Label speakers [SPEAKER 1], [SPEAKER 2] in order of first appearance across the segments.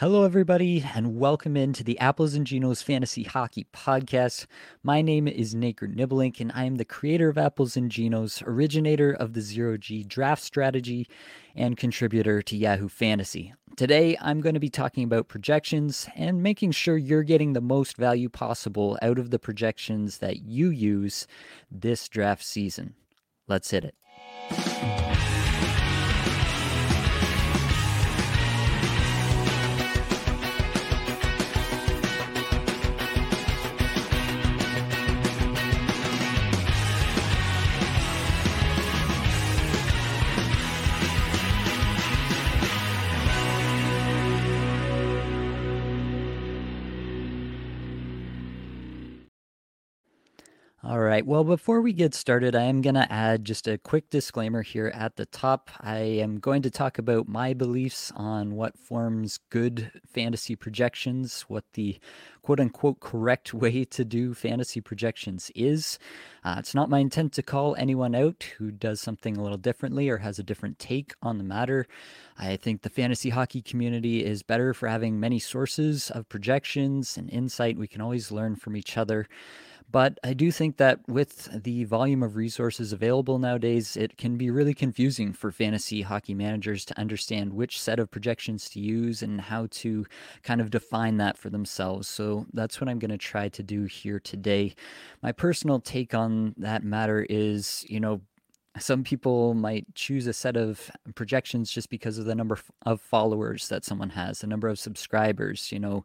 [SPEAKER 1] Hello, everybody, and welcome into the Apples and Ginos Fantasy Hockey Podcast. My name is Nate Niblink, and I am the creator of Apples and Ginos, originator of the Zero G draft strategy, and contributor to Yahoo Fantasy. Today, I'm going to be talking about projections and making sure you're getting the most value possible out of the projections that you use this draft season. Let's hit it. All right. Well, before we get started, I am going to add just a quick disclaimer here at the top. I am going to talk about my beliefs on what forms good fantasy projections, what the quote unquote correct way to do fantasy projections is. Uh, it's not my intent to call anyone out who does something a little differently or has a different take on the matter. I think the fantasy hockey community is better for having many sources of projections and insight. We can always learn from each other. But I do think that with the volume of resources available nowadays, it can be really confusing for fantasy hockey managers to understand which set of projections to use and how to kind of define that for themselves. So that's what I'm going to try to do here today. My personal take on that matter is, you know, some people might choose a set of projections just because of the number of followers that someone has, the number of subscribers, you know,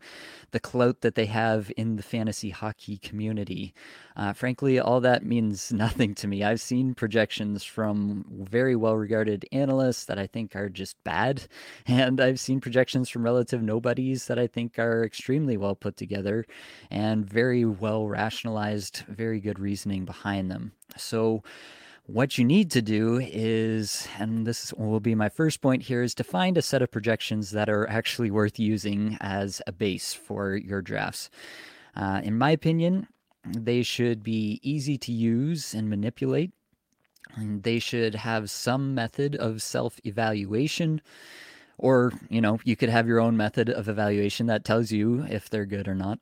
[SPEAKER 1] the clout that they have in the fantasy hockey community. Uh, frankly, all that means nothing to me. I've seen projections from very well regarded analysts that I think are just bad, and I've seen projections from relative nobodies that I think are extremely well put together and very well rationalized, very good reasoning behind them. So, what you need to do is, and this will be my first point here, is to find a set of projections that are actually worth using as a base for your drafts. Uh, in my opinion, they should be easy to use and manipulate. And they should have some method of self evaluation. Or, you know, you could have your own method of evaluation that tells you if they're good or not.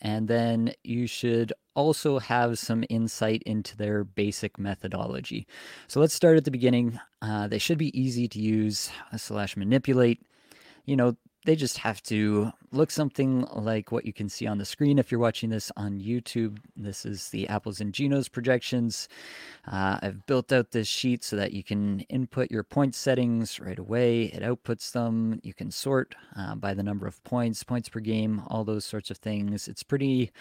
[SPEAKER 1] And then you should also have some insight into their basic methodology. So let's start at the beginning. Uh, they should be easy to use uh, slash manipulate. You know, they just have to look something like what you can see on the screen if you're watching this on YouTube. This is the Apples and Ginos projections. Uh, I've built out this sheet so that you can input your point settings right away. It outputs them. You can sort uh, by the number of points, points per game, all those sorts of things. It's pretty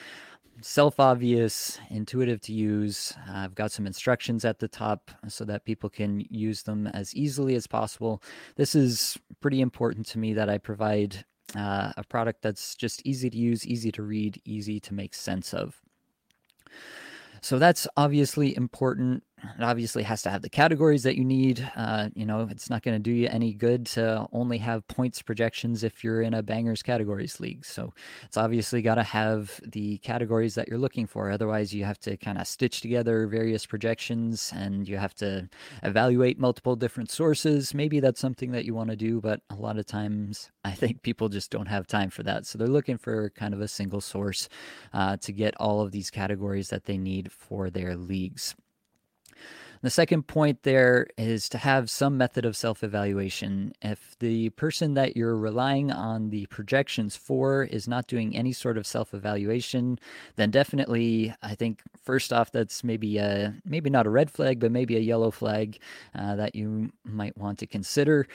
[SPEAKER 1] self obvious, intuitive to use. I've got some instructions at the top so that people can use them as easily as possible. This is pretty important to me that I provide uh, a product that's just easy to use, easy to read, easy to make sense of. So that's obviously important. It obviously has to have the categories that you need. Uh, you know, it's not going to do you any good to only have points projections if you're in a bangers categories league. So it's obviously got to have the categories that you're looking for. Otherwise, you have to kind of stitch together various projections and you have to evaluate multiple different sources. Maybe that's something that you want to do, but a lot of times I think people just don't have time for that. So they're looking for kind of a single source uh, to get all of these categories that they need for their leagues. The second point there is to have some method of self evaluation. If the person that you're relying on the projections for is not doing any sort of self evaluation, then definitely, I think, first off, that's maybe a, maybe not a red flag, but maybe a yellow flag uh, that you might want to consider.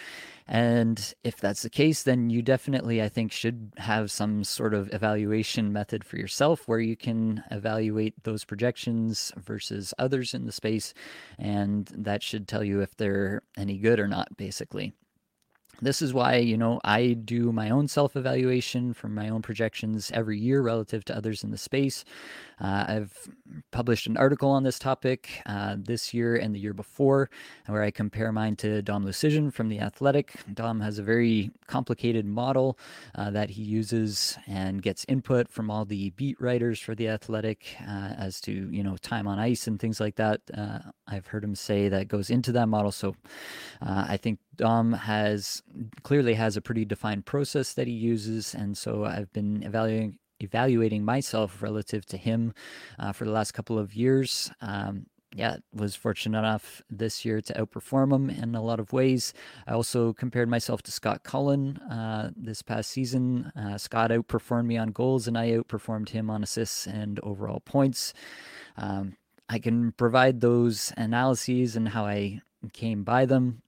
[SPEAKER 1] And if that's the case, then you definitely, I think, should have some sort of evaluation method for yourself where you can evaluate those projections versus others in the space. And that should tell you if they're any good or not, basically. This is why, you know, I do my own self evaluation from my own projections every year relative to others in the space. Uh, I've published an article on this topic uh, this year and the year before, where I compare mine to Dom Luszczyszyn from The Athletic. Dom has a very complicated model uh, that he uses and gets input from all the beat writers for The Athletic uh, as to, you know, time on ice and things like that. Uh, I've heard him say that goes into that model. So uh, I think Dom has clearly has a pretty defined process that he uses. And so I've been evaluating evaluating myself relative to him uh, for the last couple of years. Um, yeah, was fortunate enough this year to outperform him in a lot of ways. I also compared myself to Scott Cullen uh, this past season. Uh, Scott outperformed me on goals, and I outperformed him on assists and overall points. Um, I can provide those analyses and how I came by them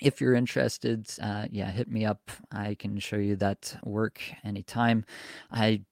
[SPEAKER 1] if you're interested, uh, yeah, hit me up. I can show you that work anytime. I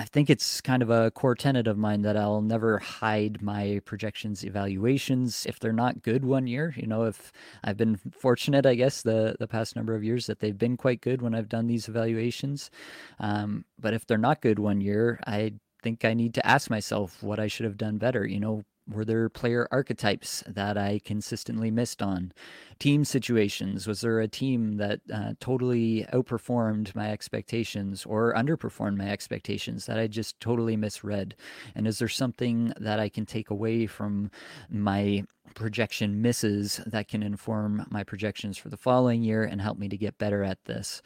[SPEAKER 1] I think it's kind of a core tenet of mine that I'll never hide my projections evaluations if they're not good one year. You know, if I've been fortunate, I guess the the past number of years that they've been quite good when I've done these evaluations. Um, but if they're not good one year, I think I need to ask myself what I should have done better. You know, were there player archetypes that I consistently missed on? Team situations. Was there a team that uh, totally outperformed my expectations or underperformed my expectations that I just totally misread? And is there something that I can take away from my projection misses that can inform my projections for the following year and help me to get better at this?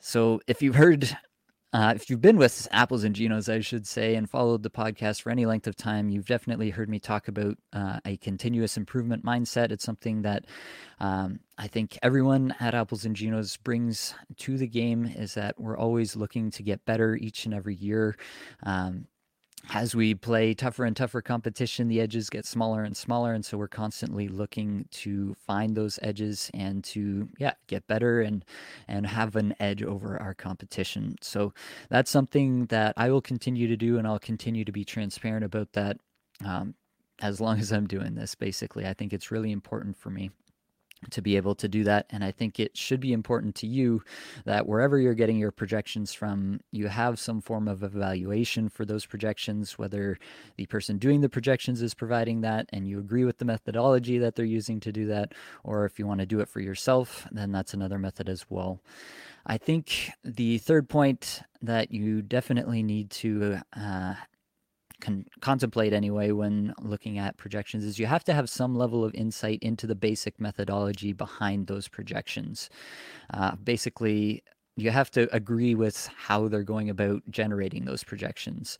[SPEAKER 1] So, if you've heard uh, if you've been with Apples and Ginos, I should say, and followed the podcast for any length of time, you've definitely heard me talk about uh, a continuous improvement mindset. It's something that um, I think everyone at Apples and Ginos brings to the game is that we're always looking to get better each and every year. Um, as we play tougher and tougher competition, the edges get smaller and smaller. And so we're constantly looking to find those edges and to, yeah, get better and, and have an edge over our competition. So that's something that I will continue to do. And I'll continue to be transparent about that um, as long as I'm doing this, basically. I think it's really important for me to be able to do that. And I think it should be important to you that wherever you're getting your projections from, you have some form of evaluation for those projections, whether the person doing the projections is providing that and you agree with the methodology that they're using to do that, or if you want to do it for yourself, then that's another method as well. I think the third point that you definitely need to uh, con- contemplate anyway when looking at projections is you have to have some level of insight into the basic methodology behind those projections. Uh, basically, you have to agree with how they're going about generating those projections.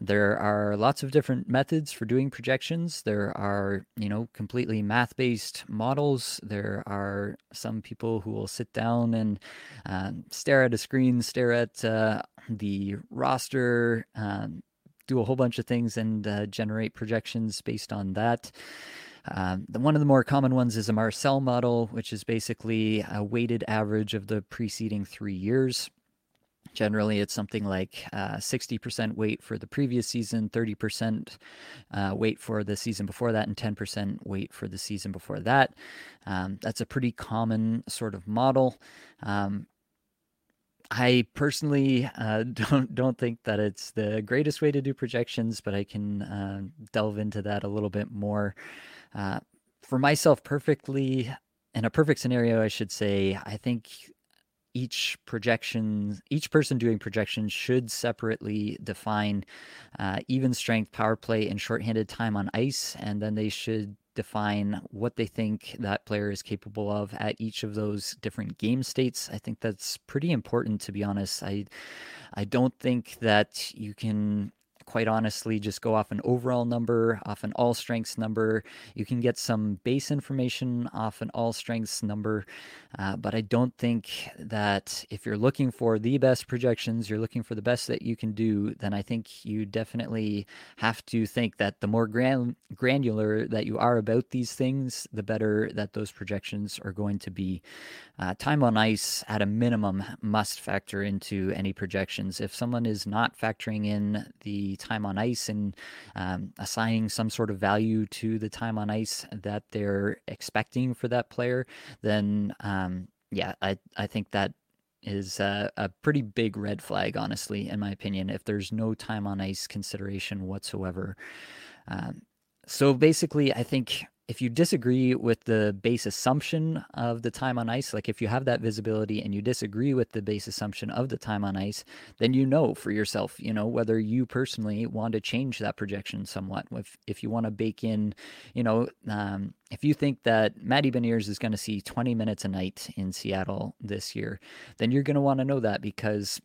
[SPEAKER 1] There are lots of different methods for doing projections. There are, you know, completely math based models. There are some people who will sit down and uh, stare at a screen, stare at uh, the roster, um, do a whole bunch of things and uh, generate projections based on that. Um, one of the more common ones is a Marcel model, which is basically a weighted average of the preceding three years. Generally, it's something like uh, 60% weight for the previous season, 30% uh, weight for the season before that, and 10% weight for the season before that. Um, that's a pretty common sort of model. Um, I personally uh, don't don't think that it's the greatest way to do projections, but I can uh, delve into that a little bit more. Uh, for myself, perfectly in a perfect scenario, I should say, I think each projection, each person doing projections should separately define uh, even strength, power play, and shorthanded time on ice, and then they should define what they think that player is capable of at each of those different game states. I think that's pretty important to be honest. I I don't think that you can quite honestly just go off an overall number, off an all strengths number. You can get some base information off an all strengths number, uh, but I don't think that if you're looking for the best projections, you're looking for the best that you can do, then I think you definitely have to think that the more gran- granular that you are about these things, the better that those projections are going to be. Uh, time on ice, at a minimum, must factor into any projections. If someone is not factoring in the time on ice and um, assigning some sort of value to the time on ice that they're expecting for that player, then um, yeah, I, I think that is a, a, pretty big red flag, honestly, in my opinion, if there's no time on ice consideration whatsoever. Um, so basically, I think if you disagree with the base assumption of the time on ice, like if you have that visibility and you disagree with the base assumption of the time on ice, then you know for yourself, you know, whether you personally want to change that projection somewhat. If, if you want to bake in, you know, um, if you think that Matty Beniers is going to see 20 minutes a night in Seattle this year, then you're going to want to know that because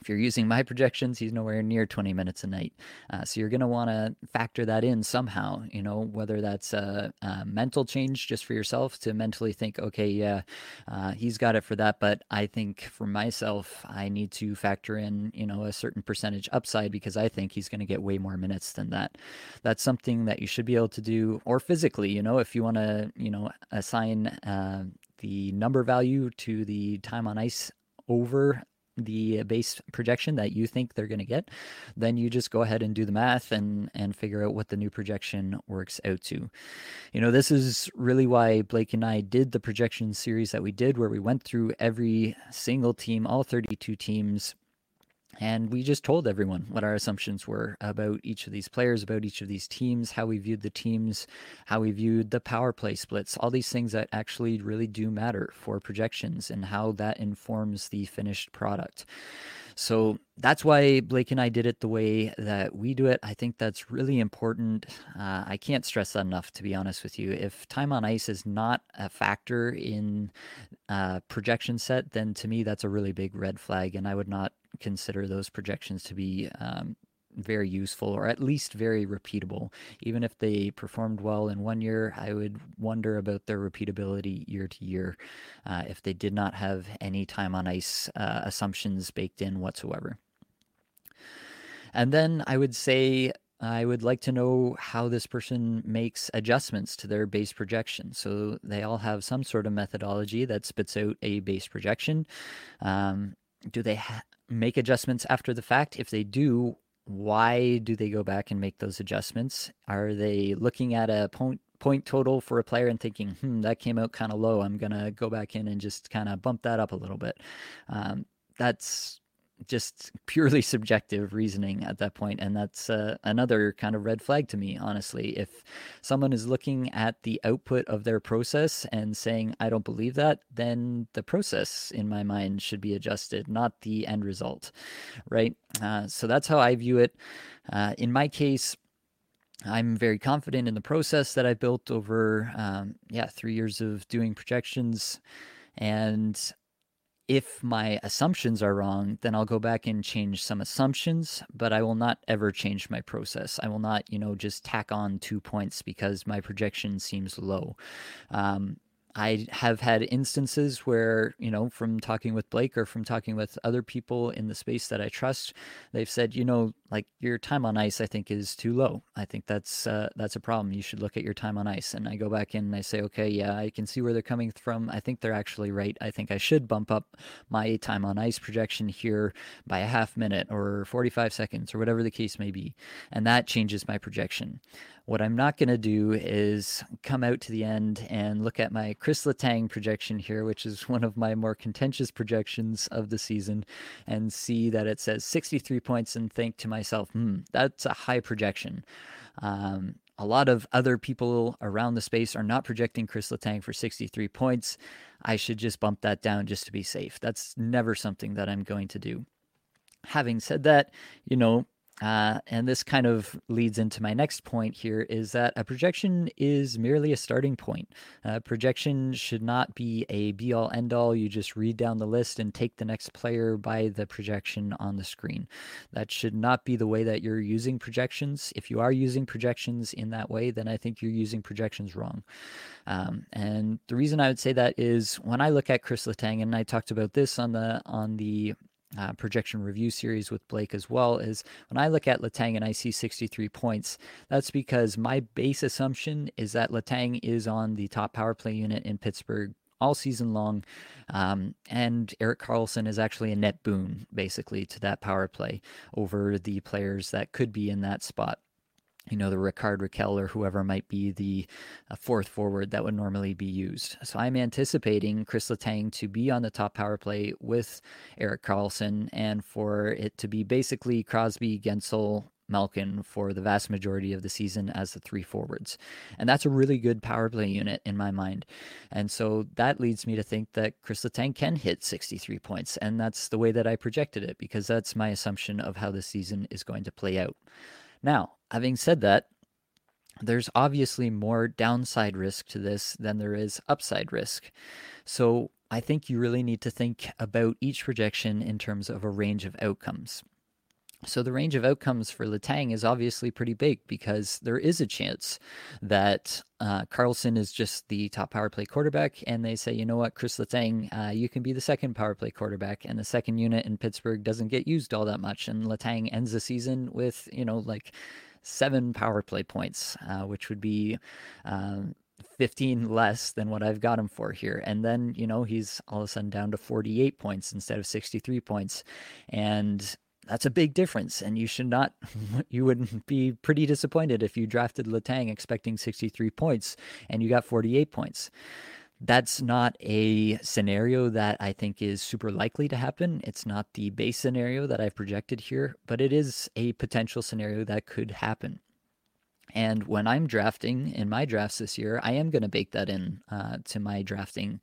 [SPEAKER 1] if you're using my projections, he's nowhere near 20 minutes a night. Uh, so you're going to want to factor that in somehow, you know, whether that's a, a, mental change just for yourself to mentally think, okay, yeah, uh, he's got it for that. But I think for myself, I need to factor in, you know, a certain percentage upside because I think he's going to get way more minutes than that. That's something that you should be able to do, or physically, you know, if you want to, you know, assign uh, the number value to the time on ice over the base projection that you think they're going to get, then you just go ahead and do the math and and figure out what the new projection works out to. You know, this is really why Blake and I did the projection series that we did where we went through every single team, all 32 teams and we just told everyone what our assumptions were about each of these players, about each of these teams, how we viewed the teams, how we viewed the power play splits, all these things that actually really do matter for projections and how that informs the finished product. So that's why Blake and I did it the way that we do it. I think that's really important. Uh, I can't stress that enough, to be honest with you. If time on ice is not a factor in uh, projection set, then to me, that's a really big red flag. And I would not consider those projections to be um, very useful or at least very repeatable. Even if they performed well in one year, I would wonder about their repeatability year to year uh, if they did not have any time on ice uh, assumptions baked in whatsoever. And then I would say I would like to know how this person makes adjustments to their base projection. So they all have some sort of methodology that spits out a base projection. Um, do they ha- make adjustments after the fact? If they do, why do they go back and make those adjustments? Are they looking at a point point total for a player and thinking, hmm, that came out kind of low. I'm gonna go back in and just kind of bump that up a little bit. Um, that's just purely subjective reasoning at that point and that's uh, another kind of red flag to me honestly. If someone is looking at the output of their process and saying i don't believe that then the process in my mind should be adjusted not the end result right? Uh, so that's how i view it. Uh, in my case I'm very confident in the process that I built over, um, yeah, three years of doing projections, and if my assumptions are wrong, then I'll go back and change some assumptions, but I will not ever change my process. I will not, you know, just tack on two points because my projection seems low. Um, I have had instances where, you know, from talking with Blake or from talking with other people in the space that I trust, they've said, you know, like your time on ice, I think is too low. I think that's uh, that's a problem. You should look at your time on ice. And I go back in and I say, okay, yeah, I can see where they're coming from. I think they're actually right. I think I should bump up my time on ice projection here by a half minute or 45 seconds or whatever the case may be, and that changes my projection. What I'm not going to do is come out to the end and look at my Chris Letang projection here, which is one of my more contentious projections of the season, and see that it says 63 points and think to myself, hmm, that's a high projection. Um, a lot of other people around the space are not projecting Chris Letang for 63 points. I should just bump that down just to be safe. That's never something that I'm going to do. Having said that, you know, uh, and this kind of leads into my next point here is that a projection is merely a starting point. A projection should not be a be all end all. You just read down the list and take the next player by the projection on the screen. That should not be the way that you're using projections. If you are using projections in that way, then I think you're using projections wrong. Um, and the reason I would say that is when I look at Chris Letang, and I talked about this on the on the uh, projection review series with Blake as well is when I look at Letang and I see 63 points, that's because my base assumption is that Letang is on the top power play unit in Pittsburgh all season long. Um, and Erik Karlsson is actually a net boon, basically, to that power play over the players that could be in that spot. You know, the Rickard Rakell or whoever might be the uh, fourth forward that would normally be used. So I'm anticipating Chris Letang to be on the top power play with Erik Karlsson and for it to be basically Crosby, Guentzel, Malkin for the vast majority of the season as the three forwards. And that's a really good power play unit in my mind. And so that leads me to think that Chris Letang can hit 63 points. And that's the way that I projected it because that's my assumption of how the season is going to play out. Now, having said that, there's obviously more downside risk to this than there is upside risk. So I think you really need to think about each projection in terms of a range of outcomes. So the range of outcomes for Letang is obviously pretty big because there is a chance that uh, Karlsson is just the top power play quarterback, and they say, you know what, Chris Letang, uh, you can be the second power play quarterback, and the second unit in Pittsburgh doesn't get used all that much, and Letang ends the season with you know like seven power play points, uh, which would be. Um, 15 less than what I've got him for here. And then, you know, he's all of a sudden down to 48 points instead of 63 points. And that's a big difference. And you should not, you would be pretty disappointed if you drafted Letang expecting 63 points and you got 48 points. That's not a scenario that I think is super likely to happen. It's not the base scenario that I've projected here, but it is a potential scenario that could happen. And when I'm drafting in my drafts this year, I am going to bake that in uh, to my drafting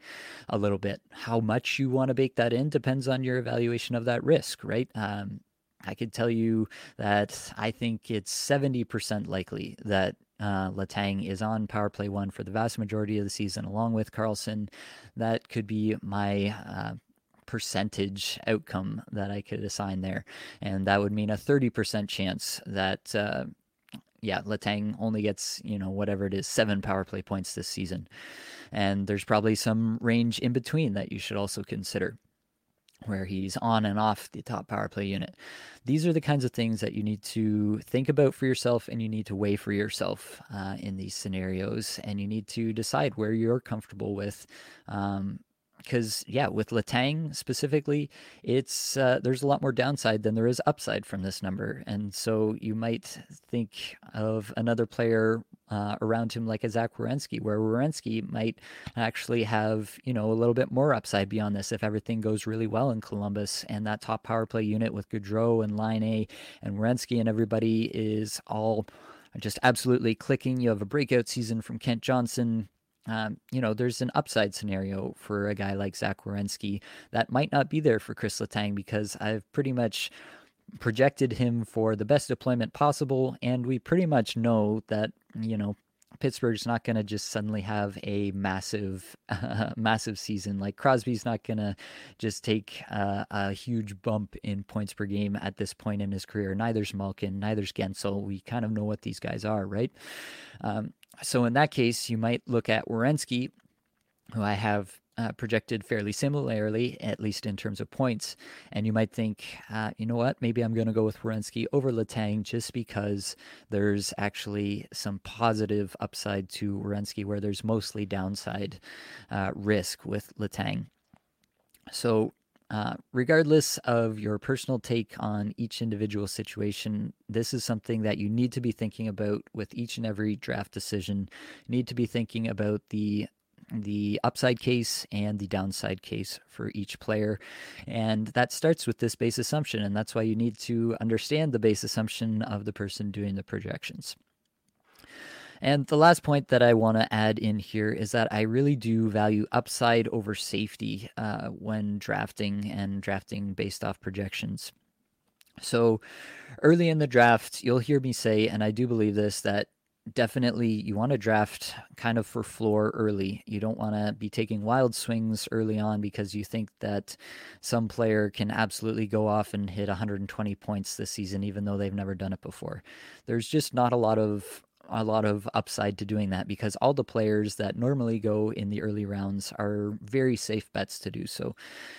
[SPEAKER 1] a little bit. How much you want to bake that in depends on your evaluation of that risk, right? Um, I could tell you that I think it's 70% likely that uh, Letang is on power play one for the vast majority of the season, along with Karlsson. That could be my uh, percentage outcome that I could assign there. And that would mean a 30% chance that, uh, yeah, Letang only gets, you know, whatever it is, seven power play points this season. And there's probably some range in between that you should also consider where he's on and off the top power play unit. These are the kinds of things that you need to think about for yourself and you need to weigh for yourself uh, in these scenarios. And you need to decide where you're comfortable with um, because yeah, with Letang specifically, it's uh, there's a lot more downside than there is upside from this number, and so you might think of another player uh, around him like a Zach Werenski, where Werenski might actually have you know a little bit more upside beyond this if everything goes really well in Columbus, and that top power play unit with Gaudreau and Laine and Werenski and everybody is all just absolutely clicking. You have a breakout season from Kent Johnson um, you know, there's an upside scenario for a guy like Zach Werenski that might not be there for Chris Letang because I've pretty much projected him for the best deployment possible, and we pretty much know that you know Pittsburgh's not going to just suddenly have a massive, uh, massive season. Like Crosby's not going to just take uh, a huge bump in points per game at this point in his career. Neither's Malkin, neither's Guentzel. We kind of know what these guys are, right? Um, so in that case, you might look at Werenski, who I have uh, projected fairly similarly, at least in terms of points. And you might think, uh, you know what, maybe I'm going to go with Werenski over Letang just because there's actually some positive upside to Werenski where there's mostly downside uh, risk with Letang. So uh, regardless of your personal take on each individual situation, this is something that you need to be thinking about with each and every draft decision. You need to be thinking about the the upside case and the downside case for each player. And that starts with this base assumption. And that's why you need to understand the base assumption of the person doing the projections. And the last point that I want to add in here is that I really do value upside over safety uh, when drafting and drafting based off projections. So early in the draft, you'll hear me say, and I do believe this, that definitely you want to draft kind of for floor early. You don't want to be taking wild swings early on because you think that some player can absolutely go off and hit 120 points this season, even though they've never done it before. There's just not a lot of a lot of upside to doing that because all the players that normally go in the early rounds are very safe bets to do so.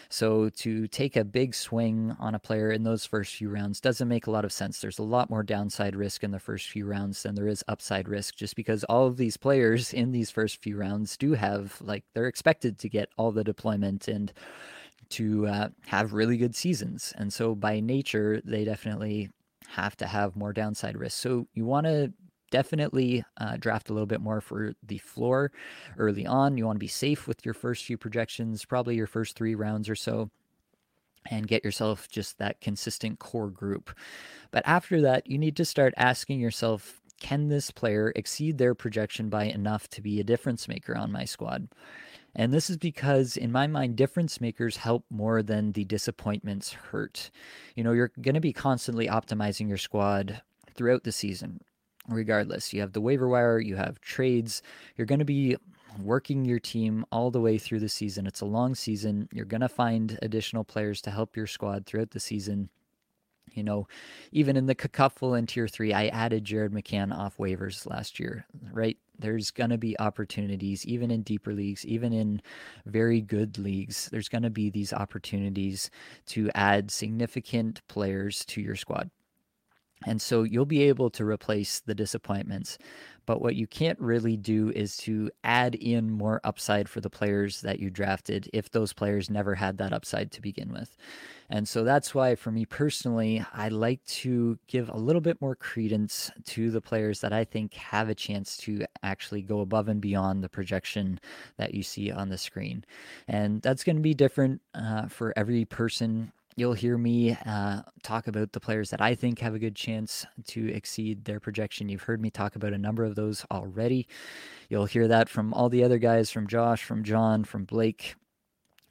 [SPEAKER 1] So to take a big swing on a player in those first few rounds doesn't make a lot of sense. There's a lot more downside risk in the first few rounds than there is upside risk just because all of these players in these first few rounds do have like they're expected to get all the deployment and to uh, have really good seasons. And so by nature, they definitely have to have more downside risk. So you want to definitely uh, draft a little bit more for the floor early on. You want to be safe with your first few projections, probably your first three rounds or so, and get yourself just that consistent core group. But after that, you need to start asking yourself can this player exceed their projection by enough to be a difference maker on my squad? And this is because, in my mind, difference makers help more than the disappointments hurt. You know, you're going to be constantly optimizing your squad throughout the season, regardless. You have the waiver wire, you have trades. You're going to be working your team all the way through the season. It's a long season. You're going to find additional players to help your squad throughout the season. You know, even in the Cacuffle in tier three, I added Jared McCann off waivers last year, right? There's going to be opportunities, even in deeper leagues, even in very good leagues. There's going to be these opportunities to add significant players to your squad. And so you'll be able to replace the disappointments. But what you can't really do is to add in more upside for the players that you drafted if those players never had that upside to begin with. And so that's why, for me personally, I like to give a little bit more credence to the players that I think have a chance to actually go above and beyond the projection that you see on the screen. And that's going to be different uh, for every person you'll hear me uh, talk about the players that I think have a good chance to exceed their projection. You've heard me talk about a number of those already. You'll hear that from all the other guys from Josh, from John, from Blake.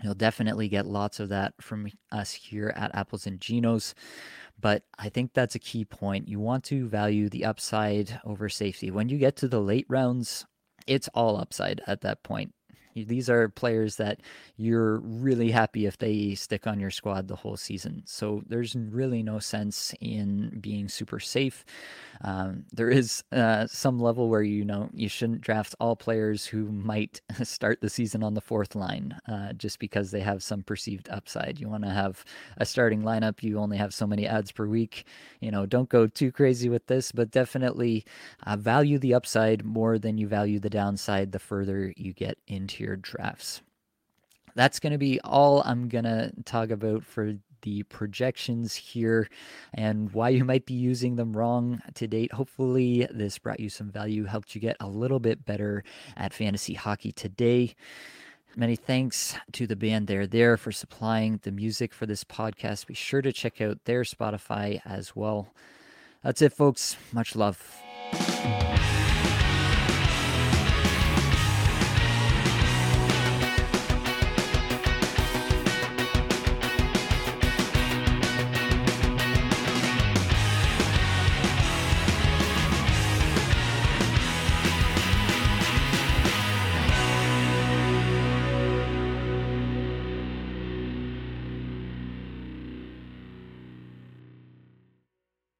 [SPEAKER 1] You'll definitely get lots of that from us here at Apples and Ginos. But I think that's a key point. You want to value the upside over safety. When you get to the late rounds, it's all upside at that point. These are players that you're really happy if they stick on your squad the whole season. So there's really no sense in being super safe. Um, there is uh, some level where you know you shouldn't draft all players who might start the season on the fourth line uh, just because they have some perceived upside. You want to have a starting lineup. You only have so many ads per week. You know, don't go too crazy with this, but definitely uh, value the upside more than you value the downside the further you get into your drafts. That's going to be all I'm going to talk about for the projections here and why you might be using them wrong to date. Hopefully, this brought you some value, helped you get a little bit better at fantasy hockey today. Many thanks to the band There There for supplying the music for this podcast. Be sure to check out their Spotify as well. That's it, folks. Much love.